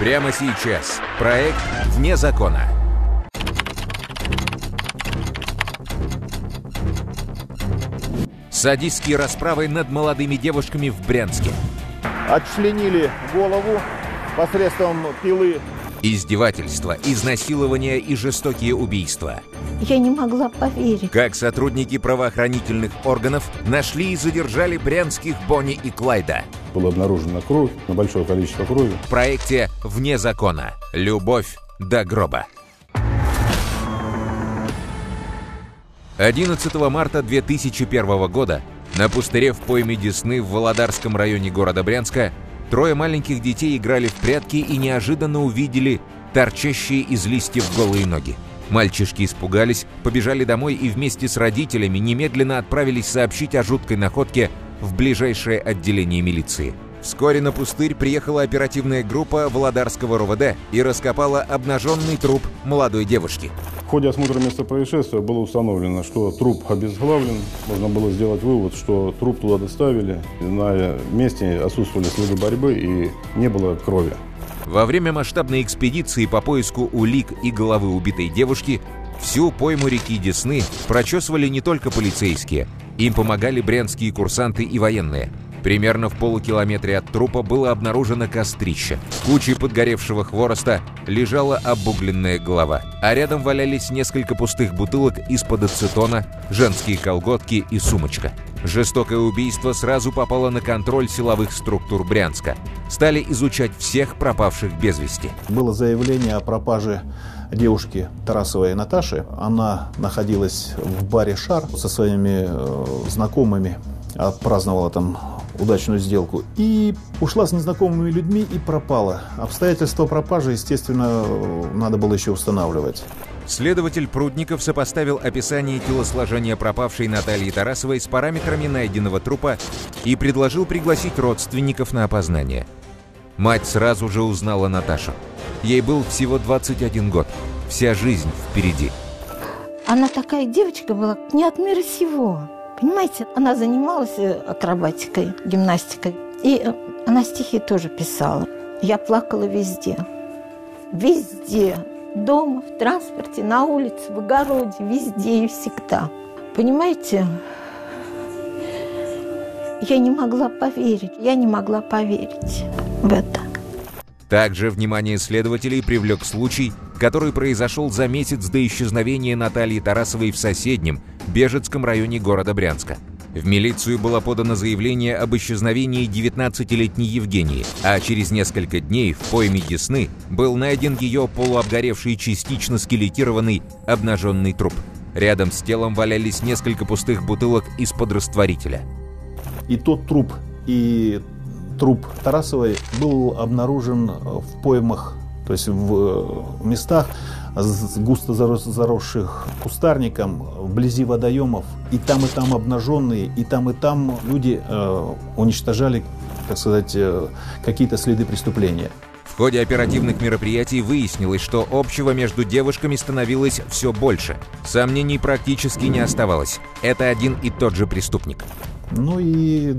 Прямо сейчас. Проект «Вне закона». Садистские расправы над молодыми девушками в Брянске. Отчленили голову посредством пилы. Издевательства, изнасилования и жестокие убийства. Я не могла поверить. Как сотрудники правоохранительных органов нашли и задержали брянских Бонни и Клайда. Была обнаружена кровь, большое количество крови. В проекте «Вне закона. Любовь до гроба». 11 марта 2001 года на пустыре в пойме Десны в Володарском районе города Брянска трое маленьких детей играли в прятки и неожиданно увидели торчащие из листьев голые ноги. Мальчишки испугались, побежали домой и вместе с родителями немедленно отправились сообщить о жуткой находке в ближайшее отделение милиции. Вскоре на пустырь приехала оперативная группа Володарского РОВД и раскопала обнаженный труп молодой девушки. В ходе осмотра места происшествия было установлено, что труп обезглавлен. Можно было сделать вывод, что труп туда доставили. На месте отсутствовали следы борьбы и не было крови. Во время масштабной экспедиции по поиску улик и головы убитой девушки всю пойму реки Десны прочесывали не только полицейские. Им помогали брянские курсанты и военные – Примерно в полукилометре от трупа было обнаружено кострище. В куче подгоревшего хвороста лежала обугленная голова, а рядом валялись несколько пустых бутылок из-под ацетона, женские колготки и сумочка. Жестокое убийство сразу попало на контроль силовых структур Брянска. Стали изучать всех пропавших без вести. Было заявление о пропаже девушки Тарасовой Наташи. Она находилась в баре «Шар» со своими э, знакомыми, отпраздновала там удачную сделку. И ушла с незнакомыми людьми и пропала. Обстоятельства пропажи, естественно, надо было еще устанавливать. Следователь Прудников сопоставил описание телосложения пропавшей Натальи Тарасовой с параметрами найденного трупа и предложил пригласить родственников на опознание. Мать сразу же узнала Наташу. Ей был всего 21 год. Вся жизнь впереди. Она такая девочка была не от мира сего. Понимаете, она занималась э, акробатикой, гимнастикой. И э, она стихи тоже писала. Я плакала везде. Везде. Дома, в транспорте, на улице, в огороде, везде и всегда. Понимаете, я не могла поверить, я не могла поверить в это. Также внимание следователей привлек случай, который произошел за месяц до исчезновения Натальи Тарасовой в соседнем, Бежецком районе города Брянска. В милицию было подано заявление об исчезновении 19-летней Евгении, а через несколько дней в пойме Десны был найден ее полуобгоревший частично скелетированный обнаженный труп. Рядом с телом валялись несколько пустых бутылок из-под растворителя. И тот труп, и труп Тарасовой был обнаружен в поймах, то есть в местах, густо заросших кустарником, вблизи водоемов. И там, и там обнаженные, и там, и там люди э, уничтожали, так сказать, э, какие-то следы преступления. В ходе оперативных мероприятий выяснилось, что общего между девушками становилось все больше. Сомнений практически не оставалось. Это один и тот же преступник. Ну и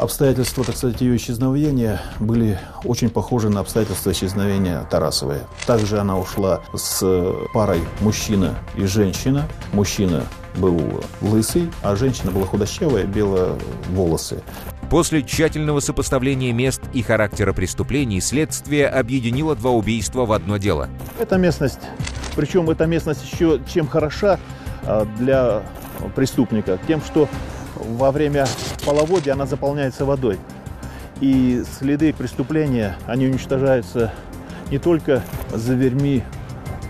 Обстоятельства, так сказать, ее исчезновения были очень похожи на обстоятельства исчезновения Тарасовой. Также она ушла с парой мужчина и женщина. Мужчина был лысый, а женщина была худощавая, белые волосы. После тщательного сопоставления мест и характера преступлений следствие объединило два убийства в одно дело. Эта местность, причем эта местность еще чем хороша а, для преступника, тем, что во время половодья она заполняется водой. И следы преступления, они уничтожаются не только зверьми,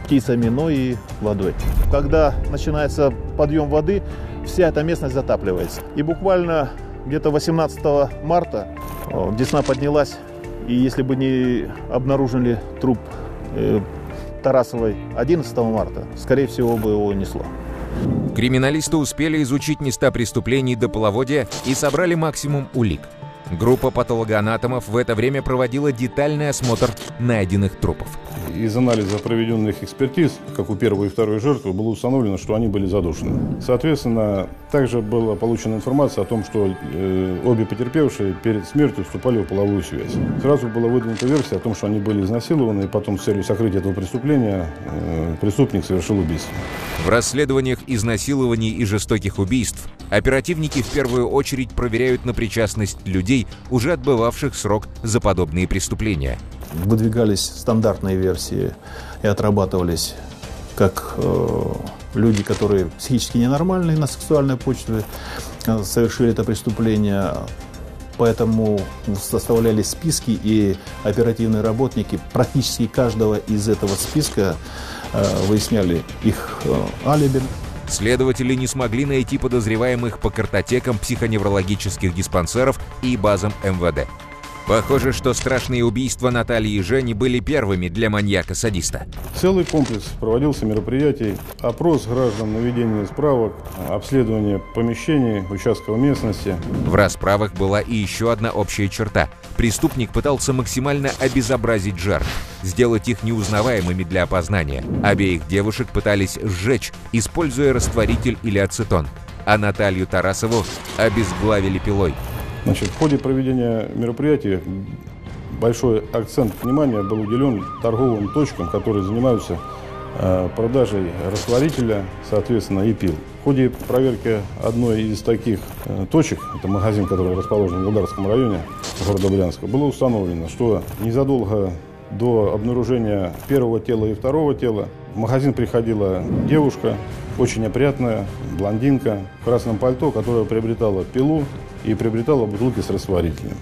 птицами, но и водой. Когда начинается подъем воды, вся эта местность затапливается. И буквально где-то 18 марта Десна поднялась, и если бы не обнаружили труп э, Тарасовой 11 марта, скорее всего бы его несло. Криминалисты успели изучить места преступлений до половодья и собрали максимум улик. Группа патологоанатомов в это время проводила детальный осмотр найденных трупов. Из анализа проведенных экспертиз, как у первой и второй жертвы, было установлено, что они были задушены. Соответственно, также была получена информация о том, что э, обе потерпевшие перед смертью вступали в половую связь. Сразу была выдвинута версия о том, что они были изнасилованы, и потом с целью сокрытия этого преступления э, преступник совершил убийство. В расследованиях изнасилований и жестоких убийств оперативники в первую очередь проверяют на причастность людей, уже отбывавших срок за подобные преступления – выдвигались стандартные версии и отрабатывались как э, люди, которые психически ненормальные на сексуальной почве, э, совершили это преступление. Поэтому составлялись списки, и оперативные работники практически каждого из этого списка э, выясняли их э, алиби. Следователи не смогли найти подозреваемых по картотекам психоневрологических диспансеров и базам МВД. Похоже, что страшные убийства Натальи и Жени были первыми для маньяка-садиста. Целый комплекс проводился мероприятий, опрос граждан, наведение справок, обследование помещений, участков местности. В расправах была и еще одна общая черта. Преступник пытался максимально обезобразить жертв, сделать их неузнаваемыми для опознания. Обеих девушек пытались сжечь, используя растворитель или ацетон. А Наталью Тарасову обезглавили пилой. Значит, в ходе проведения мероприятия большой акцент внимания был уделен торговым точкам, которые занимаются э, продажей растворителя, соответственно, и пил. В ходе проверки одной из таких э, точек, это магазин, который расположен в Володарском районе города Брянска, было установлено, что незадолго до обнаружения первого тела и второго тела в магазин приходила девушка, очень опрятная, блондинка в красном пальто, которая приобретала пилу и приобретала бутылки с растворителем.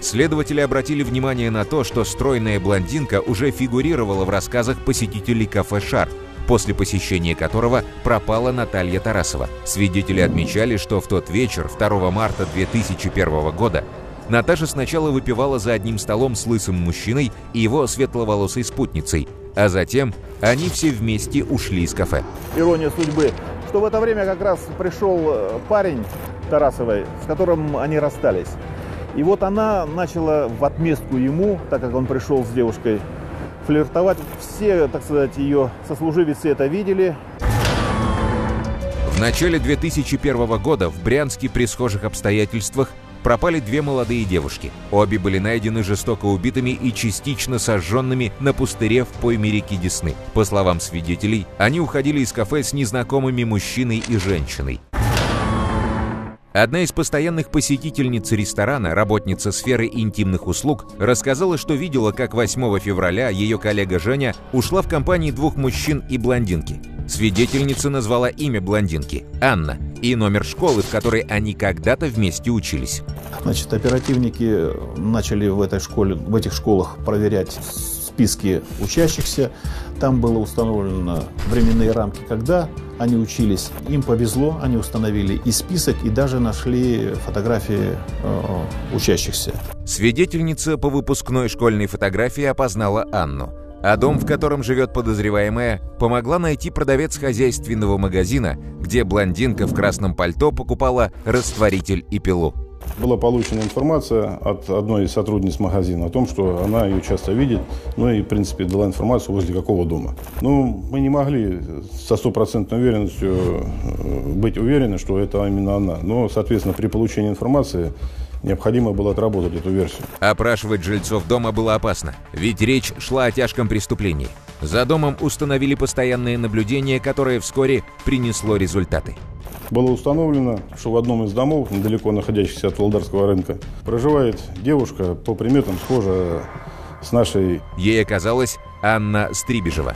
Следователи обратили внимание на то, что стройная блондинка уже фигурировала в рассказах посетителей кафе «Шар», после посещения которого пропала Наталья Тарасова. Свидетели отмечали, что в тот вечер, 2 марта 2001 года, Наташа сначала выпивала за одним столом с лысым мужчиной и его светловолосой спутницей, а затем они все вместе ушли из кафе. Ирония судьбы, что в это время как раз пришел э, парень Тарасовой, с которым они расстались. И вот она начала в отместку ему, так как он пришел с девушкой, флиртовать. Все, так сказать, ее сослуживицы это видели. В начале 2001 года в Брянске при схожих обстоятельствах пропали две молодые девушки. Обе были найдены жестоко убитыми и частично сожженными на пустыре в пойме реки Десны. По словам свидетелей, они уходили из кафе с незнакомыми мужчиной и женщиной. Одна из постоянных посетительниц ресторана, работница сферы интимных услуг, рассказала, что видела, как 8 февраля ее коллега Женя ушла в компании двух мужчин и блондинки. Свидетельница назвала имя блондинки – Анна, и номер школы, в которой они когда-то вместе учились. Значит, оперативники начали в этой школе, в этих школах проверять списки учащихся. Там было установлено временные рамки, когда они учились. Им повезло, они установили и список, и даже нашли фотографии э, учащихся. Свидетельница по выпускной школьной фотографии опознала Анну. А дом, в котором живет подозреваемая, помогла найти продавец хозяйственного магазина, где блондинка в красном пальто покупала растворитель и пилу. Была получена информация от одной из сотрудниц магазина о том, что она ее часто видит, ну и, в принципе, дала информацию возле какого дома. Ну, мы не могли со стопроцентной уверенностью э, быть уверены, что это именно она. Но, соответственно, при получении информации необходимо было отработать эту версию. Опрашивать жильцов дома было опасно, ведь речь шла о тяжком преступлении. За домом установили постоянное наблюдение, которое вскоре принесло результаты. Было установлено, что в одном из домов, недалеко находящихся от Волдарского рынка, проживает девушка, по приметам схожа с нашей... Ей оказалась Анна Стрибежева.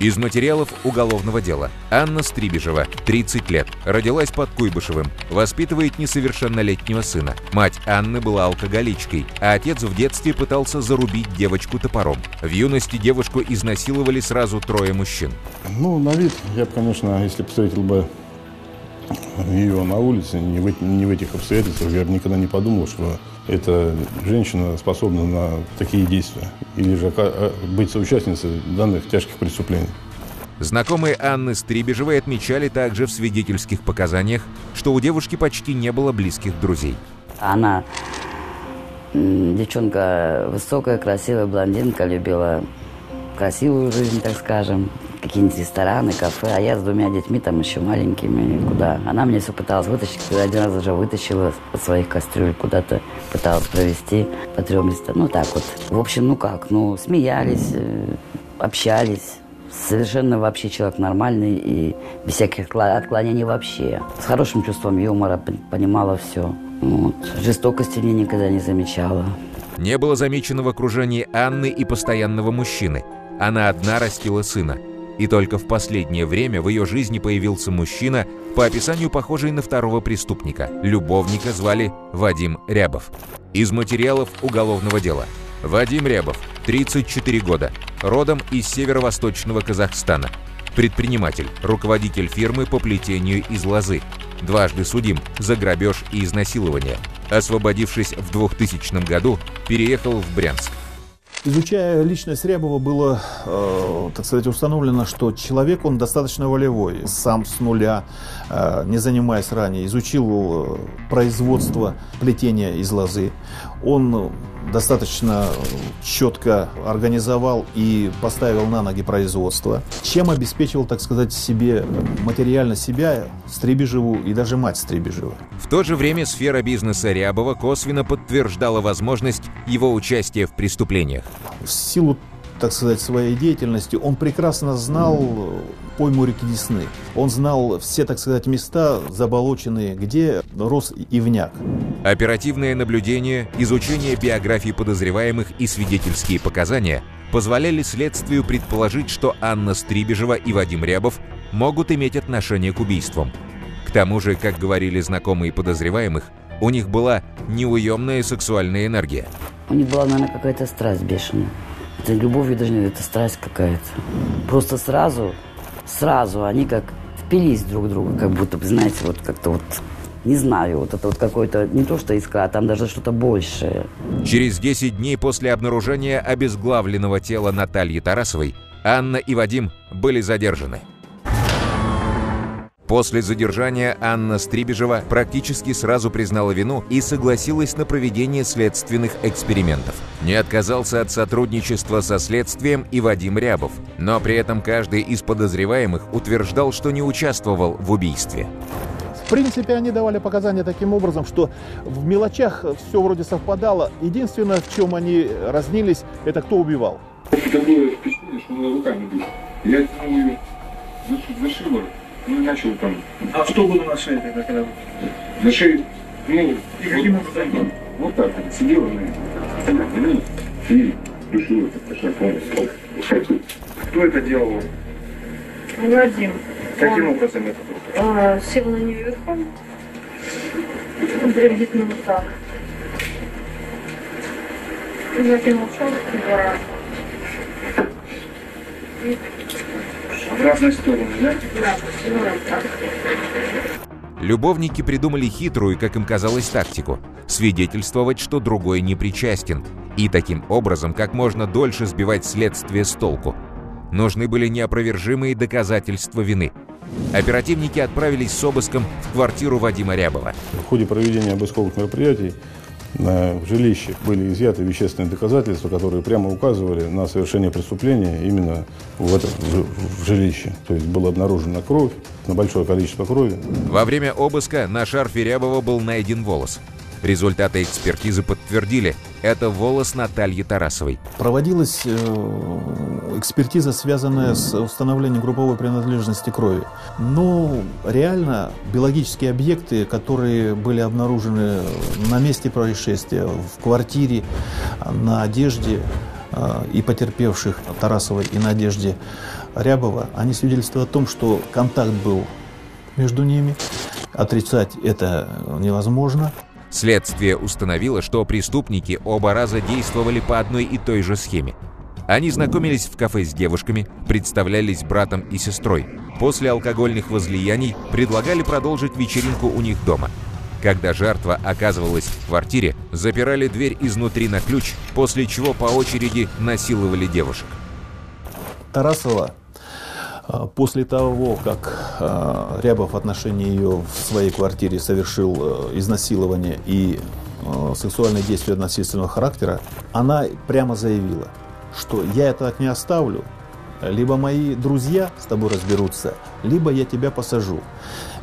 Из материалов уголовного дела. Анна Стрибежева, 30 лет, родилась под Куйбышевым, воспитывает несовершеннолетнего сына. Мать Анны была алкоголичкой, а отец в детстве пытался зарубить девочку топором. В юности девушку изнасиловали сразу трое мужчин. Ну, на вид я бы, конечно, если бы встретил бы ее на улице, не в, не в этих обстоятельствах, я бы никогда не подумал, что эта женщина способна на такие действия или же а, быть соучастницей данных тяжких преступлений. Знакомые Анны Стрибежевой отмечали также в свидетельских показаниях, что у девушки почти не было близких друзей. Она Девчонка высокая, красивая, блондинка, любила красивую жизнь, так скажем какие-нибудь рестораны, кафе, а я с двумя детьми там еще маленькими, куда. Она мне все пыталась вытащить, один раз уже вытащила от своих кастрюль куда-то, пыталась провести по трем местам. Ну так вот. В общем, ну как, ну смеялись, э, общались. Совершенно вообще человек нормальный и без всяких отклонений вообще. С хорошим чувством юмора, понимала все. Вот. Жестокости мне никогда не замечала. Не было замечено в окружении Анны и постоянного мужчины. Она одна растила сына – и только в последнее время в ее жизни появился мужчина, по описанию похожий на второго преступника. Любовника звали Вадим Рябов. Из материалов уголовного дела. Вадим Рябов, 34 года, родом из северо-восточного Казахстана. Предприниматель, руководитель фирмы по плетению из лозы. Дважды судим за грабеж и изнасилование. Освободившись в 2000 году, переехал в Брянск. Изучая личность Рябова, было, э, так сказать, установлено, что человек, он достаточно волевой, сам с нуля, э, не занимаясь ранее, изучил э, производство плетения из лозы. Он достаточно четко организовал и поставил на ноги производство, чем обеспечивал, так сказать, себе материально себя, Стребежеву и даже мать Стребежева. В то же время сфера бизнеса Рябова косвенно подтверждала возможность его участия в преступлениях. В силу так сказать, своей деятельности, он прекрасно знал пойму реки Десны. Он знал все, так сказать, места заболоченные, где рос ивняк. Оперативное наблюдение, изучение биографий подозреваемых и свидетельские показания позволяли следствию предположить, что Анна Стрибежева и Вадим Рябов могут иметь отношение к убийствам. К тому же, как говорили знакомые подозреваемых, у них была неуемная сексуальная энергия. У них была, наверное, какая-то страсть бешеная. Это любовь, даже это страсть какая-то. Просто сразу, сразу они как впились друг в друга, как будто, знаете, вот как-то вот не знаю, вот это вот какой-то, не то что искра, а там даже что-то большее. Через 10 дней после обнаружения обезглавленного тела Натальи Тарасовой Анна и Вадим были задержаны. После задержания Анна Стрибежева практически сразу признала вину и согласилась на проведение следственных экспериментов. Не отказался от сотрудничества со следствием и Вадим Рябов, но при этом каждый из подозреваемых утверждал, что не участвовал в убийстве. В принципе, они давали показания таким образом, что в мелочах все вроде совпадало. Единственное, в чем они разнились, это кто убивал. Такое впечатление, что она руками била. Я тянул ее за шиворот ну, начал там. А что было на шее тогда, когда На шее, ну, и каким образом? Вот так вот, сидела на ну, и душила, пошла полностью. Кто это делал? Вадим. Каким он, образом это было? А, сел на нее верхом. Приблизительно вот так. И закинул шел два раза. И в разные стороны, да? Любовники придумали хитрую, как им казалось, тактику – свидетельствовать, что другой не причастен, и таким образом как можно дольше сбивать следствие с толку. Нужны были неопровержимые доказательства вины. Оперативники отправились с обыском в квартиру Вадима Рябова. В ходе проведения обысковых мероприятий в жилище были изъяты вещественные доказательства, которые прямо указывали на совершение преступления именно в, этом, в жилище. То есть была обнаружена кровь, на большое количество крови. Во время обыска на шарфе Рябова был найден волос. Результаты экспертизы подтвердили, это волос Натальи Тарасовой. Проводилась э, экспертиза, связанная с установлением групповой принадлежности крови. Но реально биологические объекты, которые были обнаружены на месте происшествия, в квартире, на одежде э, и потерпевших Тарасовой и на одежде Рябова, они свидетельствуют о том, что контакт был между ними. Отрицать это невозможно. Следствие установило, что преступники оба раза действовали по одной и той же схеме. Они знакомились в кафе с девушками, представлялись братом и сестрой. После алкогольных возлияний предлагали продолжить вечеринку у них дома. Когда жертва оказывалась в квартире, запирали дверь изнутри на ключ, после чего по очереди насиловали девушек. Тарасова после того, как а, Рябов в отношении ее в своей квартире совершил э, изнасилование и э, сексуальные действия насильственного характера, она прямо заявила, что я это так не оставлю, либо мои друзья с тобой разберутся, либо я тебя посажу.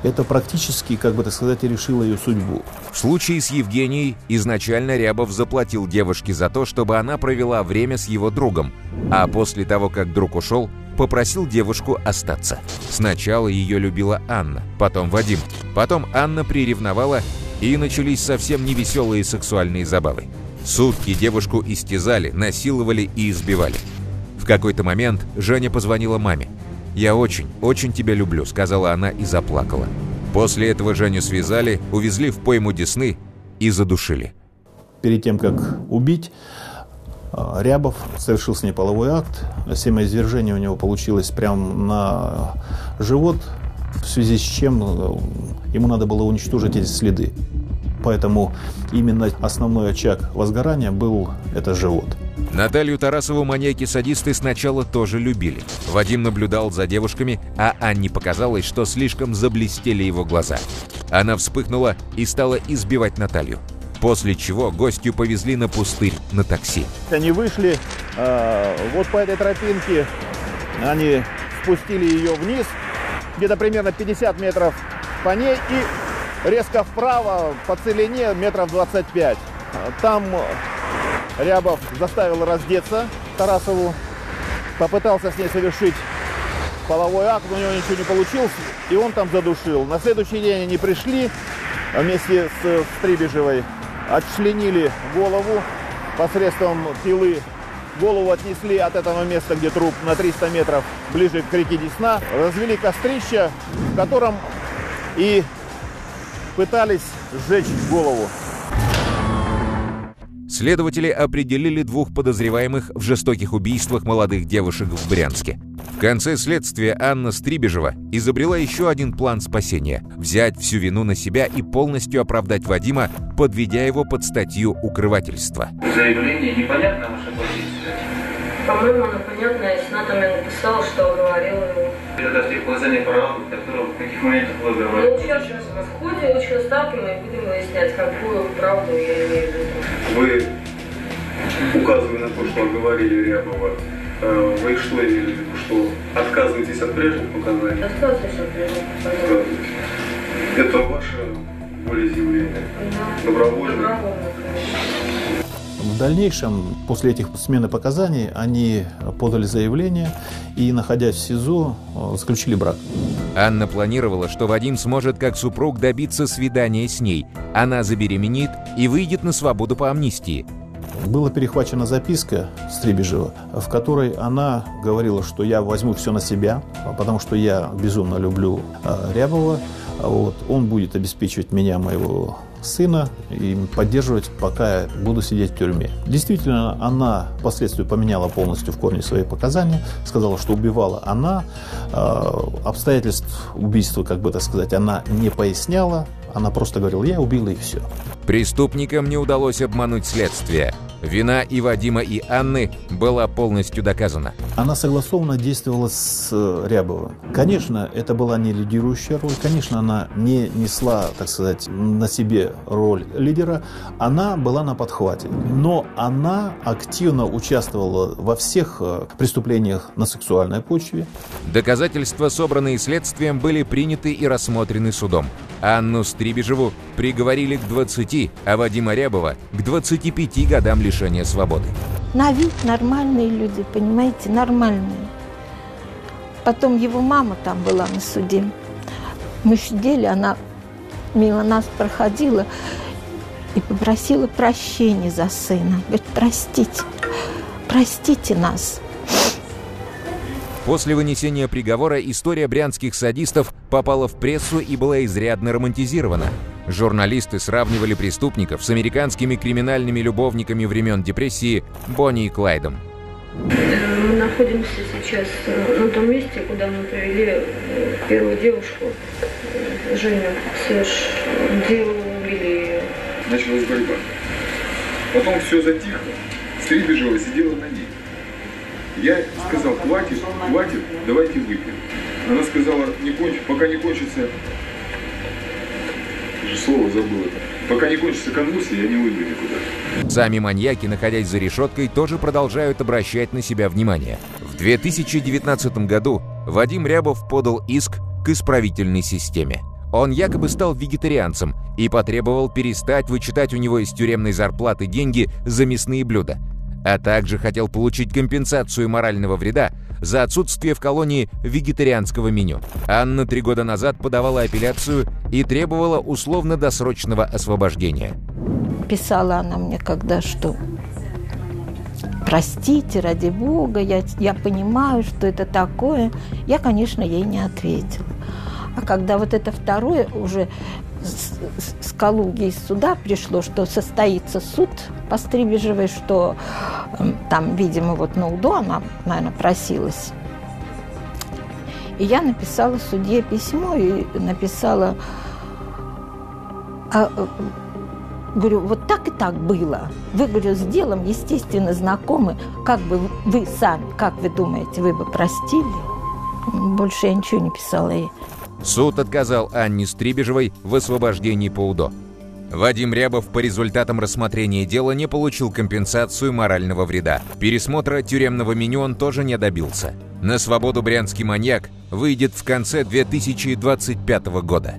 Это практически, как бы так сказать, решило ее судьбу. В случае с Евгенией изначально Рябов заплатил девушке за то, чтобы она провела время с его другом, а после того, как друг ушел, попросил девушку остаться. Сначала ее любила Анна, потом Вадим, потом Анна приревновала, и начались совсем невеселые сексуальные забавы. Сутки девушку истязали, насиловали и избивали. Какой-то момент Женя позвонила маме. «Я очень, очень тебя люблю», — сказала она и заплакала. После этого Женю связали, увезли в пойму Десны и задушили. Перед тем, как убить, э, Рябов совершил с ней половой акт. Семяизвержение у него получилось прямо на живот, в связи с чем э, ему надо было уничтожить эти следы. Поэтому именно основной очаг возгорания был это живот. Наталью Тарасову маньяки-садисты сначала тоже любили. Вадим наблюдал за девушками, а Анне показалось, что слишком заблестели его глаза. Она вспыхнула и стала избивать Наталью. После чего гостью повезли на пустырь на такси. Они вышли э, вот по этой тропинке, они спустили ее вниз, где-то примерно 50 метров по ней и резко вправо по целине метров 25. Там Рябов заставил раздеться Тарасову, попытался с ней совершить половой акт, у него ничего не получилось, и он там задушил. На следующий день они пришли вместе с Стрибежевой, отчленили голову посредством пилы. Голову отнесли от этого места, где труп, на 300 метров ближе к реке Десна. Развели кострище, в котором и пытались сжечь голову. Следователи определили двух подозреваемых в жестоких убийствах молодых девушек в Брянске. В конце следствия Анна Стрибежева изобрела еще один план спасения – взять всю вину на себя и полностью оправдать Вадима, подведя его под статью укрывательства. Заявление непонятно ваше позиция. По-моему, оно понятно, если она там и написала, что уговорила его. Это в тех показаниях права, которые в каких моментах вы Ну, говорите. сейчас в ходе очень ставки мы будем выяснять, какую правду я имею. Вы, указывая на то, что оговорили Рябова, э, вы что имели в виду, что отказываетесь от прежних показаний? Достаточно прежних показаний. Это ваше волеизъявление? Да. Добровольно? Добровольно, конечно. В дальнейшем, после этих смены показаний, они подали заявление и, находясь в СИЗО, э, заключили брак. Анна планировала, что Вадим сможет как супруг добиться свидания с ней. Она забеременеет и выйдет на свободу по амнистии. Была перехвачена записка Стребежева, в которой она говорила, что я возьму все на себя, потому что я безумно люблю э, Рябова. Вот, он будет обеспечивать меня, моего сына, и поддерживать, пока я буду сидеть в тюрьме. Действительно, она впоследствии поменяла полностью в корне свои показания, сказала, что убивала она. Э, Обстоятельств убийства, как бы так сказать, она не поясняла. Она просто говорила, я убила и все. Преступникам не удалось обмануть следствие. Вина и Вадима, и Анны была полностью доказана. Она согласованно действовала с э, Рябовым. Конечно, это была не лидирующая роль, конечно, она не несла, так сказать, на себе роль лидера, она была на подхвате. Но она активно участвовала во всех э, преступлениях на сексуальной почве. Доказательства, собранные следствием, были приняты и рассмотрены судом. Анну Стрибежеву приговорили к 20, а Вадима Рябова к 25 годам лишения свободы. На вид нормальные люди, понимаете, нормальные. Потом его мама там была на суде. Мы сидели, она мимо нас проходила и попросила прощения за сына. Говорит, простите, простите нас. После вынесения приговора история брянских садистов попала в прессу и была изрядно романтизирована. Журналисты сравнивали преступников с американскими криминальными любовниками времен депрессии Бонни и Клайдом. Мы находимся сейчас э, на том месте, куда мы привели э, первую девушку, э, Женю Сэш, где убили ее. Началась борьба. Потом все затихло. Стрибежева сидела на ней. Я сказал, хватит, хватит, давайте выпьем. Она сказала, не конч... пока не кончится, же слово забыл Пока не кончится конвульсия, я не уйду никуда. Сами маньяки, находясь за решеткой, тоже продолжают обращать на себя внимание. В 2019 году Вадим Рябов подал иск к исправительной системе. Он якобы стал вегетарианцем и потребовал перестать вычитать у него из тюремной зарплаты деньги за мясные блюда, а также хотел получить компенсацию морального вреда за отсутствие в колонии вегетарианского меню. Анна три года назад подавала апелляцию и требовала условно-досрочного освобождения. Писала она мне когда что простите, ради бога, я, я понимаю, что это такое. Я, конечно, ей не ответила. А когда вот это второе уже с, с Калуги из суда пришло, что состоится суд по Стрибежевой, что э, там, видимо, вот на УДО она, наверное, просилась. И я написала судье письмо и написала, а, э, говорю, вот так и так было. Вы, говорю, с делом, естественно, знакомы. Как бы вы сами, как вы думаете, вы бы простили? Больше я ничего не писала ей. Суд отказал Анне Стрибежевой в освобождении по УДО. Вадим Рябов по результатам рассмотрения дела не получил компенсацию морального вреда. Пересмотра тюремного меню он тоже не добился. На свободу брянский маньяк выйдет в конце 2025 года.